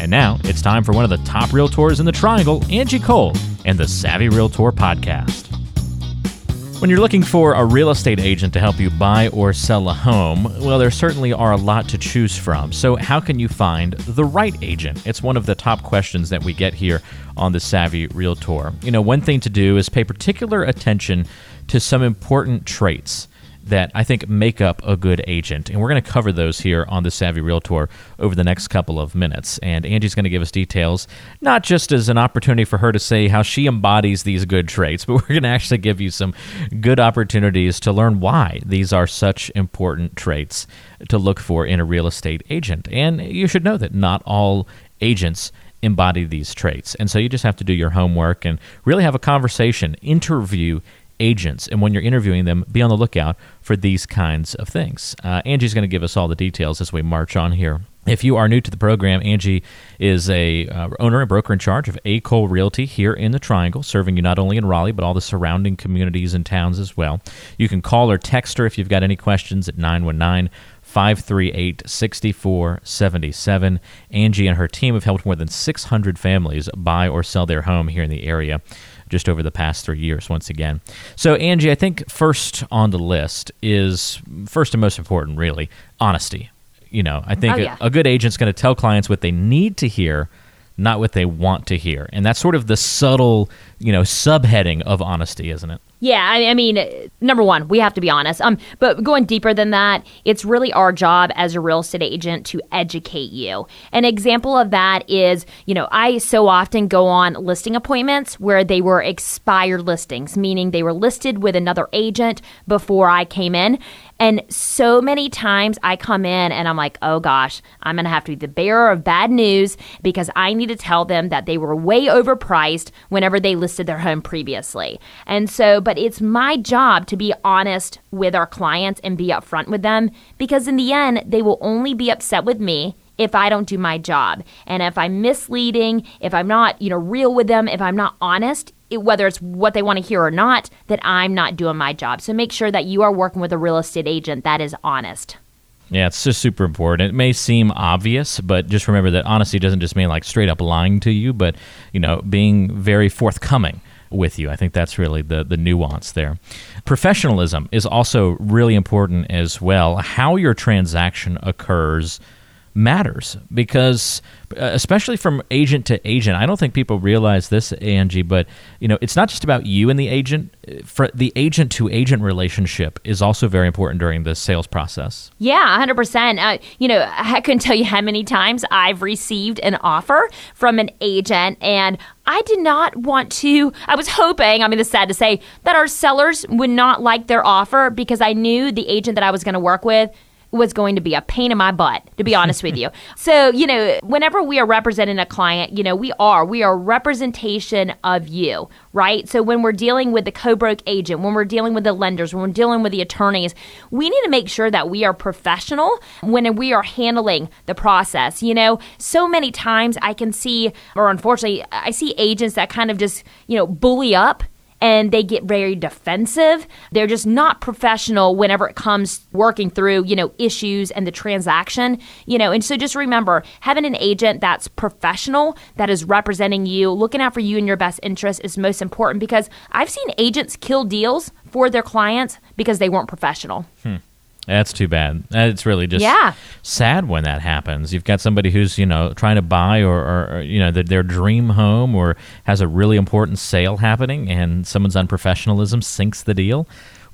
And now it's time for one of the top realtors in the triangle, Angie Cole, and the Savvy Realtor podcast. When you're looking for a real estate agent to help you buy or sell a home, well, there certainly are a lot to choose from. So, how can you find the right agent? It's one of the top questions that we get here on the Savvy Realtor. You know, one thing to do is pay particular attention to some important traits that I think make up a good agent. And we're going to cover those here on the Savvy Realtor over the next couple of minutes. And Angie's going to give us details, not just as an opportunity for her to say how she embodies these good traits, but we're going to actually give you some good opportunities to learn why these are such important traits to look for in a real estate agent. And you should know that not all agents embody these traits. And so you just have to do your homework and really have a conversation, interview agents. And when you're interviewing them, be on the lookout for these kinds of things. Uh, Angie's going to give us all the details as we march on here. If you are new to the program, Angie is a uh, owner and broker in charge of A. Cole Realty here in the Triangle, serving you not only in Raleigh but all the surrounding communities and towns as well. You can call or text her if you've got any questions at 919 538 6477. Angie and her team have helped more than 600 families buy or sell their home here in the area just over the past three years, once again. So, Angie, I think first on the list is first and most important, really, honesty. You know, I think Oh, yeah. a, a good agent's going to tell clients what they need to hear, not what they want to hear. And that's sort of the subtle, you know, subheading of honesty, isn't it? Yeah, I, I mean, number one, we have to be honest. Um, but going deeper than that, it's really our job as a real estate agent to educate you. An example of that is, you know, I so often go on listing appointments where they were expired listings, meaning they were listed with another agent before I came in. And so many times I come in and I'm like, oh gosh, I'm going to have to be the bearer of bad news because I need to tell them that they were way overpriced whenever they listed their home previously. And so, but it's my job to be honest with our clients and be upfront with them because in the end, they will only be upset with me if I don't do my job. And if I'm misleading, if I'm not, you know, real with them, if I'm not honest, it, whether it's what they want to hear or not, that I'm not doing my job. So make sure that you are working with a real estate agent that is honest. Yeah, it's just super important. It may seem obvious, but just remember that honesty doesn't just mean like straight up lying to you, but you know, being very forthcoming with you. I think that's really the the nuance there. Professionalism is also really important as well. How your transaction occurs matters because uh, especially from agent to agent i don't think people realize this angie but you know it's not just about you and the agent for the agent to agent relationship is also very important during the sales process Yeah, 100%. Uh, you know, I couldn't tell you how many times I've received an offer from an agent and I did not want to. I was hoping, I mean, it's sad to say, that our sellers would not like their offer because I knew the agent that I was going to work with was going to be a pain in my butt, to be honest with you. So, you know, whenever we are representing a client, you know, we are, we are representation of you, right? So when we're dealing with the co-broke agent, when we're dealing with the lenders, when we're dealing with the attorneys, we need to make sure that we are professional when we are handling the process. You know, so many times I can see, or unfortunately, I see agents that kind of just, you know, bully up and they get very defensive. They're just not professional whenever it comes working through, you know, issues and the transaction, you know. And so just remember, having an agent that's professional, that is representing you, looking out for you and your best interest is most important because I've seen agents kill deals for their clients because they weren't professional. Hmm. That's too bad. It's really just Yeah. sad when that happens. You've got somebody who's you know trying to buy or, or, or you know their, their dream home or has a really important sale happening, and someone's unprofessionalism sinks the deal.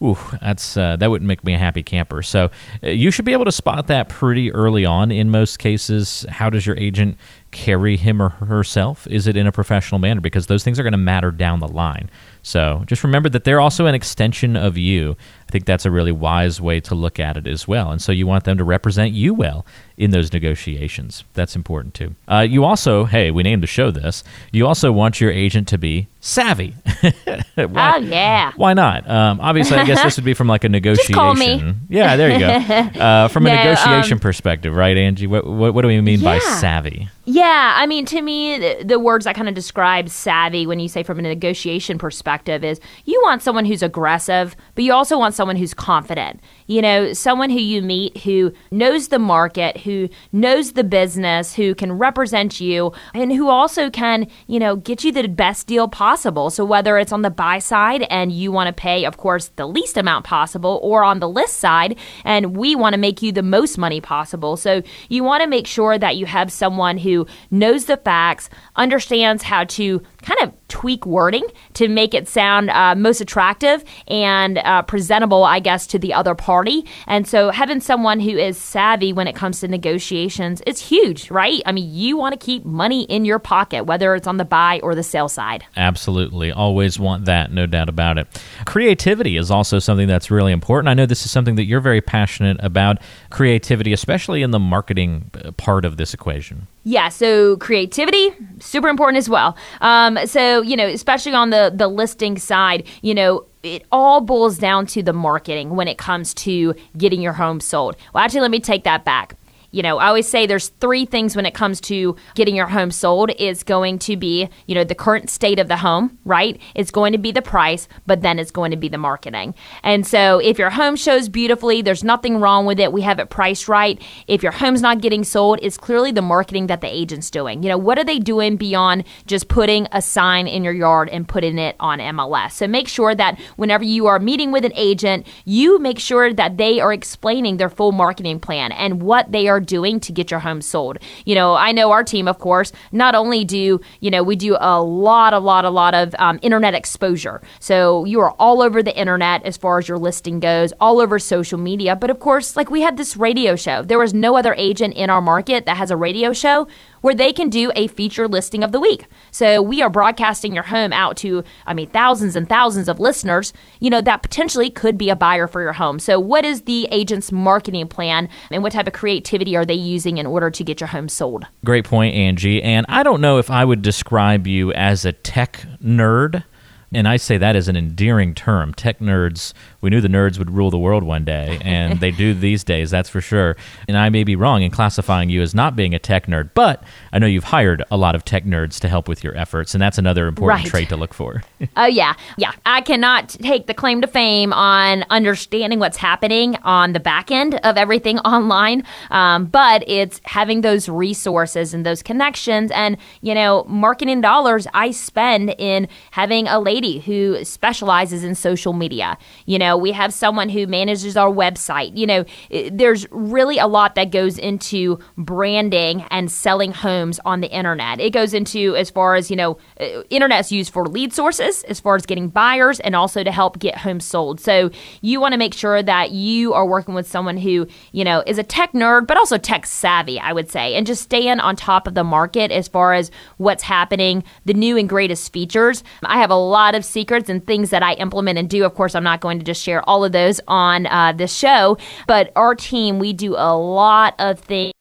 Ooh, that's uh, that wouldn't make me a happy camper. So uh, you should be able to spot that pretty early on. In most cases, how does your agent carry him or herself? Is it in a professional manner? Because those things are going to matter down the line. So just remember that they're also an extension of you. Think that's a really wise way to look at it as well. And so you want them to represent you well in those negotiations. That's important too. Uh, you also, hey, we named the show this. You also want your agent to be savvy. why, oh yeah. Why not? Um, obviously, I guess this would be from like a negotiation. Just call me. Yeah, there you go. Uh, from a negotiation um, perspective, right, Angie? What, what, what do we mean yeah. by savvy? Yeah, I mean, to me, the, the words that kind of describe savvy when you say from a negotiation perspective is you want someone who's aggressive, but you also want someone who's confident. You know, someone who you meet who knows the market, who knows the business, who can represent you, and who also can, you know, get you the best deal possible. So whether it's on the buy side and you want to pay, of course, the least amount possible, or on the list side and we want to make you the most money possible. So you want to make sure that you have someone who knows the facts, understands how to kind of tweak wording to make it sound uh, most attractive and uh, presentable, I guess, to the other party. And so having someone who is savvy when it comes to negotiations is huge, right? I mean, you want to keep money in your pocket, whether it's on the buy or the sell side. Absolutely. Always want that, no doubt about it. Creativity is also something that's really important. I know this is something that you're very passionate about creativity, especially in the marketing uh, part of this equation. Yeah, so creativity, super important as well. Um, so, you know, especially on the, the listing side, you know, it all boils down to the marketing when it comes to getting your home sold. Well, actually, let me take that back you know, I always say there's three things when it comes to getting your home sold. It's going to be, you know, the current state of the home, right? It's going to be the price, but then it's going to be the marketing. And so if your home shows beautifully, there's nothing wrong with it. We have it priced right. If your home's not getting sold, it's clearly the marketing that the agent's doing. You know, what are they doing beyond just putting a sign in your yard and putting it on MLS? So make sure that whenever you are meeting with an agent, you make sure that they are explaining their full marketing plan and what they are doing to get your home sold. You know, I know our team, of course, not only do, you know, we do a lot, a lot, a lot of um, internet exposure. So you are all over the internet as far as your listing goes, all over social media. But of course, like we had this radio show. There was no other agent in our market that has a radio show where they can do a feature listing of the week. So we are broadcasting your home out to, I mean, thousands and thousands of listeners, you know, that potentially could be a buyer for your home. So what is the agent's marketing plan and what type of creativity are they using in order to get your home sold? Great point, Angie. And I don't know if I would describe you as a tech nerd and I say that as an endearing term. Tech nerds, we knew the nerds would rule the world one day, and they do these days, that's for sure. And I may be wrong in classifying you as not being a tech nerd, but I know you've hired a lot of tech nerds to help with your efforts, and that's another important right. trait to look for. oh, yeah. Yeah. I cannot take the claim to fame on understanding what's happening on the back end of everything online, um, but it's having those resources and those connections and, you know, marketing dollars I spend in having a lady who specializes in social media. You know, we have someone who manages our website. You know, there's really a lot that goes into branding and selling homes on the internet. It goes into as far as, you know, internet's used for lead sources, as far as getting buyers and also to help get homes sold. So you want to make sure that you are working with someone who, you know, is a tech nerd, but also tech savvy, I would say, and just staying on top of the market as far as what's happening, the new and greatest features. I have a lot lot of secrets and things that I implement and do. Of course, I'm not going to just share all of those on uh, this show, but our team, we do a lot of things.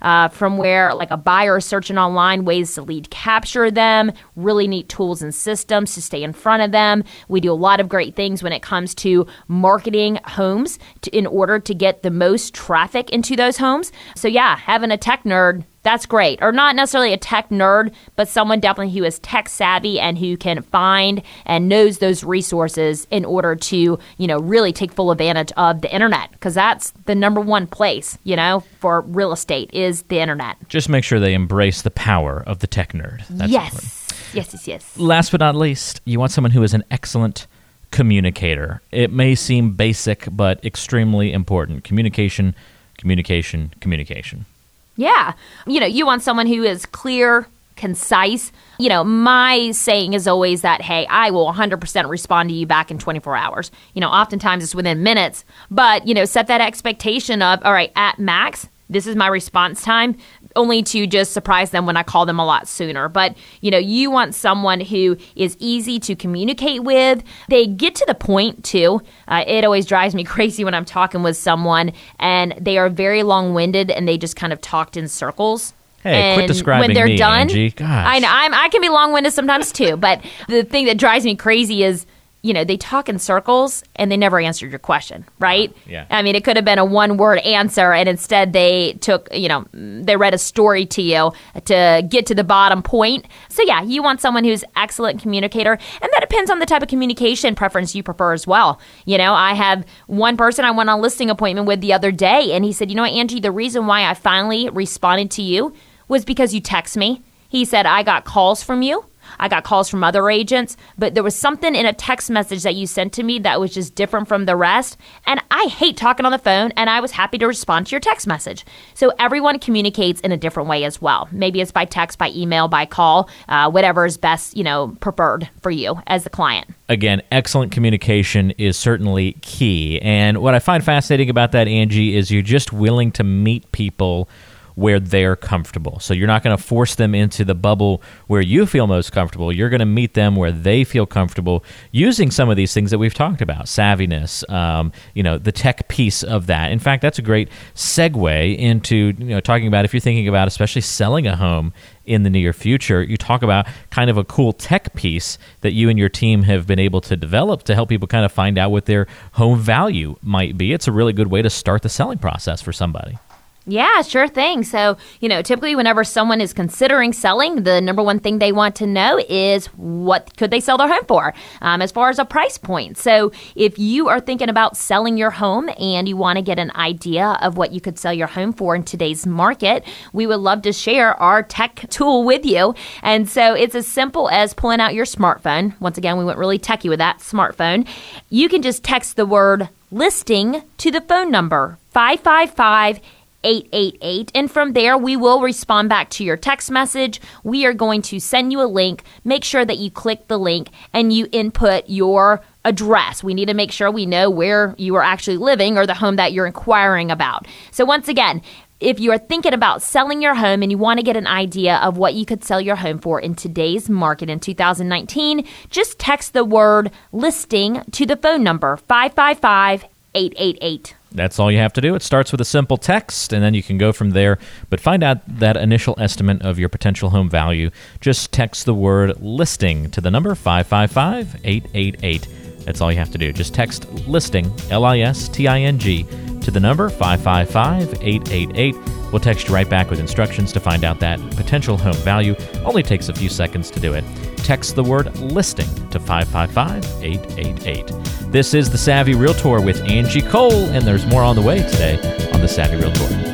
Uh, from where like a buyer is searching online ways to lead capture them really neat tools and systems to stay in front of them we do a lot of great things when it comes to marketing homes to, in order to get the most traffic into those homes so yeah having a tech nerd that's great. Or not necessarily a tech nerd, but someone definitely who is tech savvy and who can find and knows those resources in order to, you know, really take full advantage of the internet because that's the number one place, you know, for real estate is the internet. Just make sure they embrace the power of the tech nerd. That's yes. Important. Yes, yes, yes. Last but not least, you want someone who is an excellent communicator. It may seem basic, but extremely important. Communication, communication, communication. Yeah. You know, you want someone who is clear, concise. You know, my saying is always that, hey, I will 100% respond to you back in 24 hours. You know, oftentimes it's within minutes, but, you know, set that expectation of, all right, at max, this is my response time only to just surprise them when I call them a lot sooner. But, you know, you want someone who is easy to communicate with. They get to the point too. Uh, it always drives me crazy when I'm talking with someone and they are very long winded and they just kind of talked in circles. Hey, and quit describing when they're me, done, Angie. Gosh. I know I'm, I can be long-winded sometimes too. But the thing that drives me crazy is you know, they talk in circles and they never answered your question, right? Yeah. I mean, it could have been a one word answer, and instead they took, you know, they read a story to you to get to the bottom point. So, yeah, you want someone who's excellent communicator, and that depends on the type of communication preference you prefer as well. You know, I have one person I went on a listing appointment with the other day, and he said, You know what, Angie, the reason why I finally responded to you was because you text me. He said, I got calls from you. I got calls from other agents, but there was something in a text message that you sent to me that was just different from the rest. And I hate talking on the phone, and I was happy to respond to your text message. So everyone communicates in a different way as well. Maybe it's by text, by email, by call, uh, whatever is best, you know, preferred for you as the client. Again, excellent communication is certainly key. And what I find fascinating about that, Angie, is you're just willing to meet people where they're comfortable. So you're not going to force them into the bubble where you feel most comfortable. You're going to meet them where they feel comfortable using some of these things that we've talked about savviness, um, you know, the tech piece of that. In fact, that's a great segue into you know talking about if you're thinking about especially selling a home in the near future. You talk about kind of a cool tech piece that you and your team have been able to develop to help people kind of find out what their home value might be. It's a really good way to start the selling process for somebody. Yeah, sure thing. So, you know, typically whenever someone is considering selling, the number one thing they want to know is what could they sell their home for um, as far as a price point. So, if you are thinking about selling your home and you want to get an idea of what you could sell your home for in today's market, we would love to share our tech tool with you. And so, it's as simple as pulling out your smartphone. Once again, we went really techy with that smartphone. You can just text the word listing to the phone number 555 888. And from there, we will respond back to your text message. We are going to send you a link. Make sure that you click the link and you input your address. We need to make sure we know where you are actually living or the home that you're inquiring about. So, once again, if you are thinking about selling your home and you want to get an idea of what you could sell your home for in today's market in 2019, just text the word listing to the phone number 555 888. That's all you have to do. It starts with a simple text, and then you can go from there. But find out that initial estimate of your potential home value. Just text the word listing to the number 555 888. That's all you have to do. Just text listing, L I S T I N G, to the number 555 888. We'll text you right back with instructions to find out that potential home value. Only takes a few seconds to do it. Text the word listing to 555 888. This is The Savvy Realtor with Angie Cole, and there's more on the way today on The Savvy Realtor.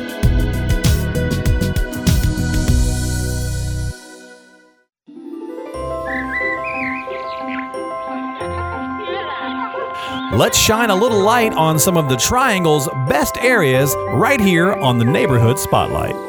Let's shine a little light on some of the Triangle's best areas right here on the Neighborhood Spotlight.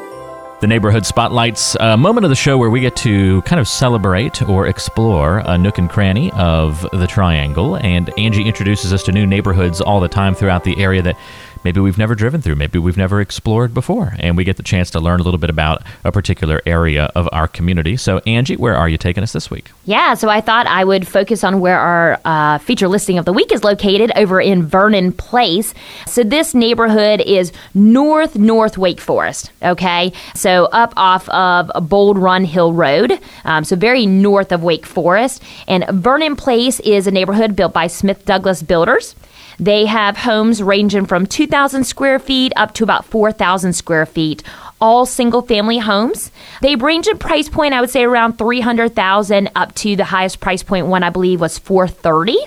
The Neighborhood Spotlight's a moment of the show where we get to kind of celebrate or explore a nook and cranny of the Triangle. And Angie introduces us to new neighborhoods all the time throughout the area that maybe we've never driven through, maybe we've never explored before. And we get the chance to learn a little bit about a particular area of our community. So, Angie, where are you taking us this week? Yeah, so I thought I would focus on where our uh, feature listing of the week is located over in Vernon Place. So, this neighborhood is north north Wake Forest, okay? So, up off of Bold Run Hill Road, um, so very north of Wake Forest. And Vernon Place is a neighborhood built by Smith Douglas Builders. They have homes ranging from 2,000 square feet up to about 4,000 square feet. All single family homes. They range in price point, I would say around 300,000 up to the highest price point one I believe was 430.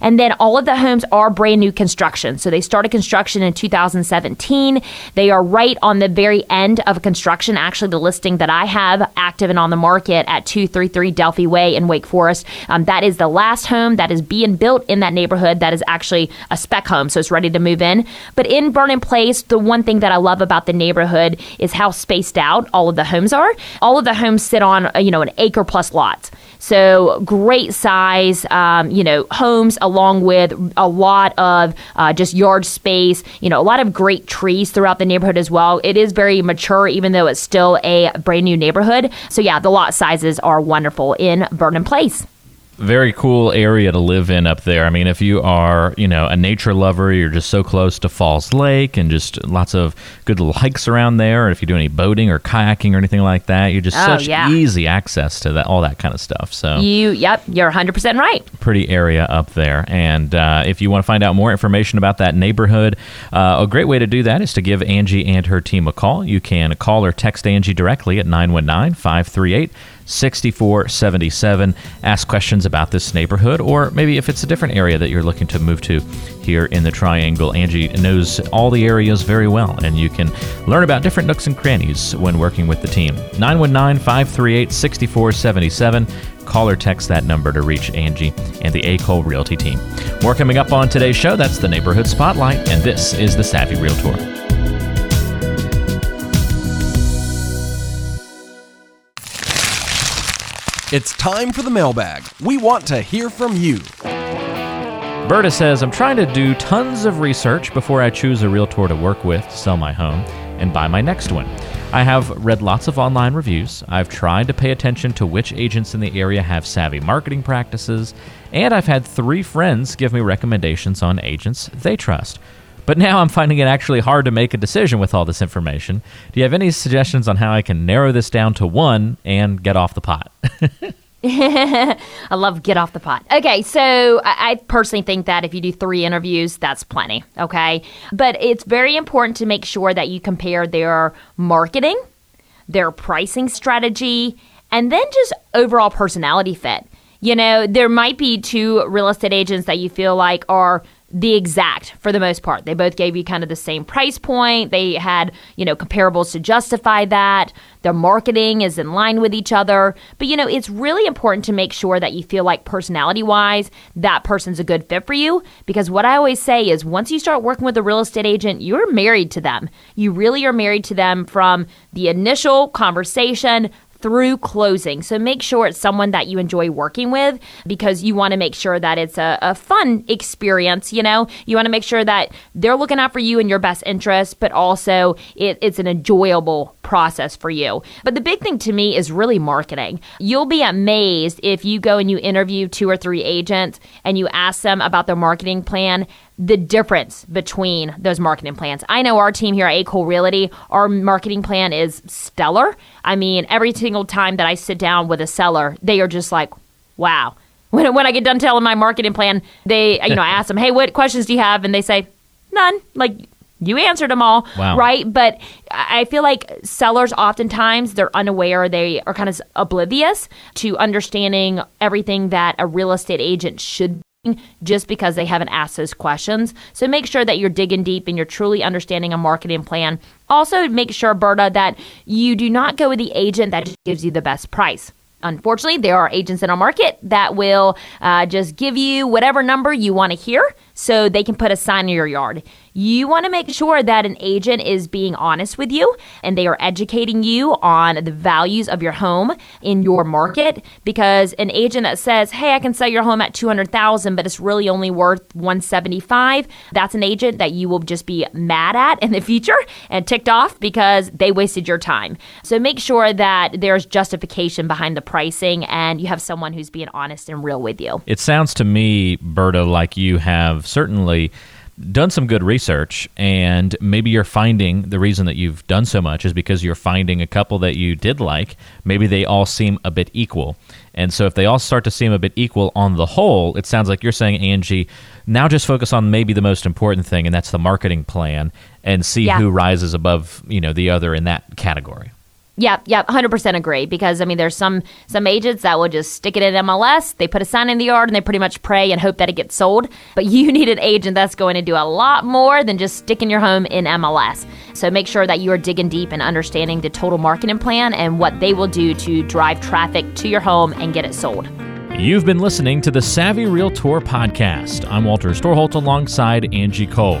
And then all of the homes are brand new construction. So they started construction in 2017. They are right on the very end of construction. Actually, the listing that I have active and on the market at 233 Delphi Way in Wake Forest, um, that is the last home that is being built in that neighborhood that is actually a spec home. So it's ready to move in. But in Vernon Place, the one thing that I love about the neighborhood is how spaced out all of the homes are. All of the homes sit on, uh, you know, an acre plus lots. So great size, um, you know, homes along with a lot of uh, just yard space. You know, a lot of great trees throughout the neighborhood as well. It is very mature, even though it's still a brand new neighborhood. So yeah, the lot sizes are wonderful in Vernon Place very cool area to live in up there. I mean, if you are, you know, a nature lover, you're just so close to Falls Lake and just lots of good little hikes around there. Or if you do any boating or kayaking or anything like that, you're just Oh, such yeah. easy access to that, all that kind of stuff. So You, yep, you're 100% right. Pretty area up there. And uh, if you want to find out more information about that neighborhood, uh, a great way to do that is to give Angie and her team a call. You can call or text Angie directly at 919 538 6477. Ask questions about this neighborhood, or maybe if it's a different area that you're looking to move to here in the Triangle. Angie knows all the areas very well, and you can learn about different nooks and crannies when working with the team. 919 538 6477. Call or text that number to reach Angie and the A. Cole Realty team. More coming up on today's show. That's the Neighborhood Spotlight, and this is the Savvy Realtor. It's time for the mailbag. We want to hear from you. Berta says, I'm trying to do tons of research before I choose a realtor to work with to sell my home and buy my next one. I have read lots of online reviews. I've tried to pay attention to which agents in the area have savvy marketing practices, and I've had three friends give me recommendations on agents they trust. But now I'm finding it actually hard to make a decision with all this information. Do you have any suggestions on how I can narrow this down to one and get off the pot? I love get off the pot. Okay, so I, I personally think that if you do three interviews, that's plenty. Okay, but it's very important to make sure that you compare their marketing, their pricing strategy, and then just overall personality fit. You know, there might be two real estate agents that you feel like are the exact for the most part. They both gave you kind of the same price point. They had, you know, comparables to justify that. Their marketing is in line with each other. But, you know, it's really important to make sure that you feel like personality wise, that person's a good fit for you. Because what I always say is once you start working with a real estate agent, you're married to them. You really are married to them from the initial conversation through closing. So make sure it's someone that you enjoy working with because you want to make sure that it's a, a fun experience. You know, you want to make sure that they're looking out for you and your best interest, but also it, it's an enjoyable process for you. But the big thing to me is really marketing. You'll be amazed if you go and you interview two or three agents and you ask them about their marketing plan the difference between those marketing plans. I know our team here at A. Cole Realty, our marketing plan is stellar. I mean, every single time that I sit down with a seller, they are just like, wow. When, when I get done telling my marketing plan, they, you know, I ask them, hey, what questions do you have? And they say, none. Like, you answered them all, Wow. right? But I I feel like sellers oftentimes they're unaware, they are kind of oblivious to understanding everything that a real estate agent should just because they haven't asked those questions. So make sure that you're digging deep and you're truly understanding a marketing plan. Also, make sure, Berta, that you do not go with the agent that just gives you the best price. Unfortunately, there are agents in our market that will uh, just give you whatever number you want to hear so they can put a sign in your yard. You want to make sure that an agent is being honest with you and they are educating you on the values of your home in your market because an agent that says, "Hey, I can sell your home at 200,000 but it's really only worth 175," that's an agent that you will just be mad at in the future and ticked off because they wasted your time. So make sure that there's justification behind the pricing and you have someone who's being honest and real with you. It sounds to me, Berta, like you have certainly done some good research, and maybe you're finding the reason that you've done so much is because you're finding a couple that you did like. Maybe they all seem a bit equal. And so if they all start to seem a bit equal on the whole, it sounds like you're saying, Angie, now just focus on maybe the most important thing, and that's the marketing plan, and see Yeah. who rises above, you know, the other in that category. Yep, yep, hundred percent agree. Because I mean, there's some some agents that will just stick it in MLS. They put a sign in the yard and they pretty much pray and hope that it gets sold. But you need an agent that's going to do a lot more than just sticking your home in MLS. So make sure that you are digging deep and understanding the total marketing plan and what they will do to drive traffic to your home and get it sold. You've been listening to the Savvy Realtor podcast. I'm Walter Storholt alongside Angie Cole.